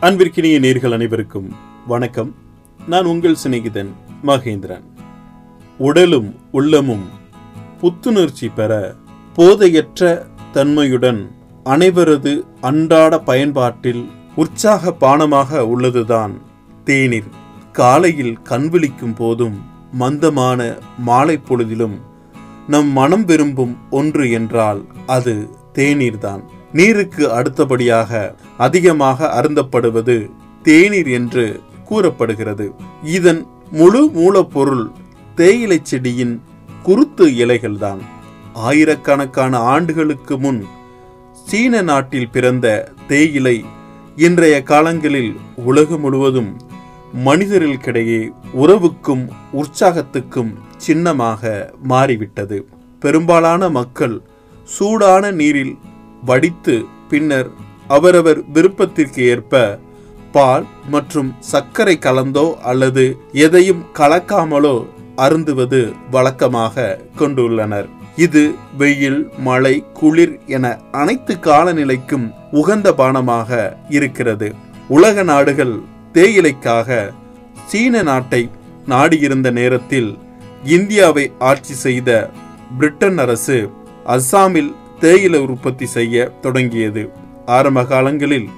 அன்பிற்கினிய நேர்கள் அனைவருக்கும் வணக்கம். நான் உங்கள் சிநேகிதன் மகேந்திரன். உடலும் உள்ளமும் புத்துணர்ச்சி பெற போதையற்ற தன்மையுடன் அனைவரது அன்றாட பயன்பாட்டில் உற்சாக பானமாக உள்ளதுதான் தேநீர். காலையில் கண்விழிக்கும் போதும் மந்தமான மாலை பொழுதிலும் நம் மனம் விரும்பும் ஒன்று என்றால் அது தேநீர்தான். நீருக்கு அடுத்தபடியாக அதிகமாக அருந்தப்படுவது தேநீர் என்று கூறப்படுகிறது. இதன் முழு மூலப்பொருள் தேயிலை செடியின் குருத்து இலைகள்தான். ஆயிரக்கணக்கான ஆண்டுகளுக்கு முன் சீன நாட்டில் பிறந்த தேயிலை இன்றைய காலங்களில் உலகம் முழுவதும் மனிதர்களுக்கிடையே உறவுக்கும் உற்சாகத்துக்கும் சின்னமாக மாறிவிட்டது. பெரும்பாலான மக்கள் சூடான நீரில் வடித்து பின்னர் அவரவர் விருப்பத்திற்கு ஏற்ப பால் மற்றும் சர்க்கரை கலந்தோ அல்லது எதையும் கலக்காமலோ அருந்துவது வழக்கமாக கொண்டுள்ளனர். இது வெயில் மழை குளிர் என அனைத்து காலநிலைக்கும் உகந்த பானமாக இருக்கிறது. உலக நாடுகள் தேயிலைக்காக சீன நாட்டை நாடியிருந்த நேரத்தில் இந்தியாவை ஆட்சி செய்த பிரிட்டன் அரசு அஸ்ஸாமில் தேயிலை உற்பத்தி செய்ய தொடங்கியது. ஆரம்ப காலங்களில்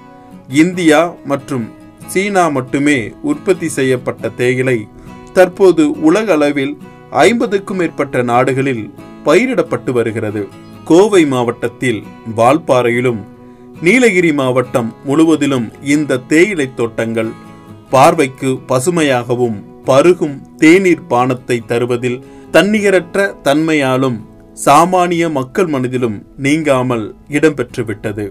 இந்தியா மற்றும் சீனா மட்டுமே உற்பத்தி செய்யப்பட்ட தேயிலை தற்போது உலக அளவில் ஐம்பதுக்கும் மேற்பட்ட நாடுகளில் பயிரிடப்பட்டு வருகிறது. கோவை மாவட்டத்தில் வால்பாறையிலும் நீலகிரி மாவட்டம் முழுவதிலும் இந்த தேயிலை தோட்டங்கள் பார்வைக்கு பசுமையாகவும் பருகும் தேநீர் பானத்தை தருவதில் தன்னிகரற்ற தன்மையாலும் சாமானிய மக்கள் மனதிலும் நீங்காமல் இடம்பெற்றுவிட்டது.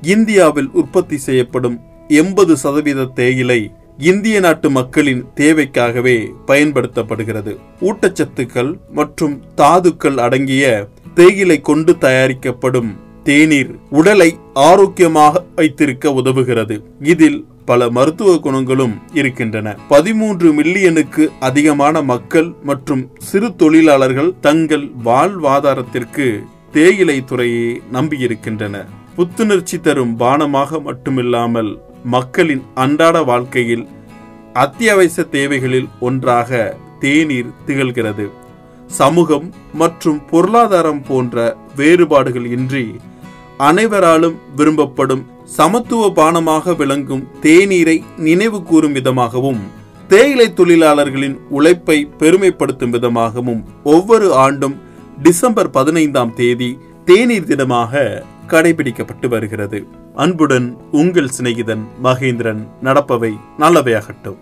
இந்தியாவில் உற்பத்தி செய்யப்படும் எண்பது சதவீத தேயிலை இந்திய நாட்டு மக்களின் தேவைக்காகவே பயன்படுத்தப்படுகிறது. ஊட்டச்சத்துக்கள் மற்றும் தாதுக்கள் அடங்கிய தேயிலை கொண்டு தயாரிக்கப்படும் தேநீர் உடலை ஆரோக்கியமாக வைத்திருக்க உதவுகிறது. இதில் பல மருத்துவ குணங்களும் இருக்கின்றன. பதிமூன்று மில்லியனுக்கு அதிகமான மக்கள் மற்றும் சிறு தொழிலாளர்கள் தங்கள் வாழ்வாதாரத்திற்கு தேயிலை துறையை நம்பியிருக்கின்றனர் புத்துணர்ச்சி தரும் பானமாக மட்டுமில்லாமல் மக்களின் அன்றாட வாழ்க்கையில் அத்தியாவசிய தேவைகளில் ஒன்றாக தேநீர் திகழ்கிறது. சமூகம் மற்றும் பொருளாதாரம் போன்ற வேறுபாடுகள் இன்றி அனைவராலும் விரும்பப்படும் சமத்துவ பானமாக விளங்கும் தேநீரை நினைவு கூறும் விதமாகவும் தேயிலை தொழிலாளர்களின் உழைப்பை பெருமைப்படுத்தும் விதமாகவும் ஒவ்வொரு ஆண்டும் டிசம்பர் பதினைந்தாம் தேதி தேநீர் தினமாக கடைபிடிக்கப்பட்டு வருகிறது. அன்புடன் உங்கள் சிநேகிதன் மகேந்திரன் நடப்பவை நல்லவையாகட்டும்.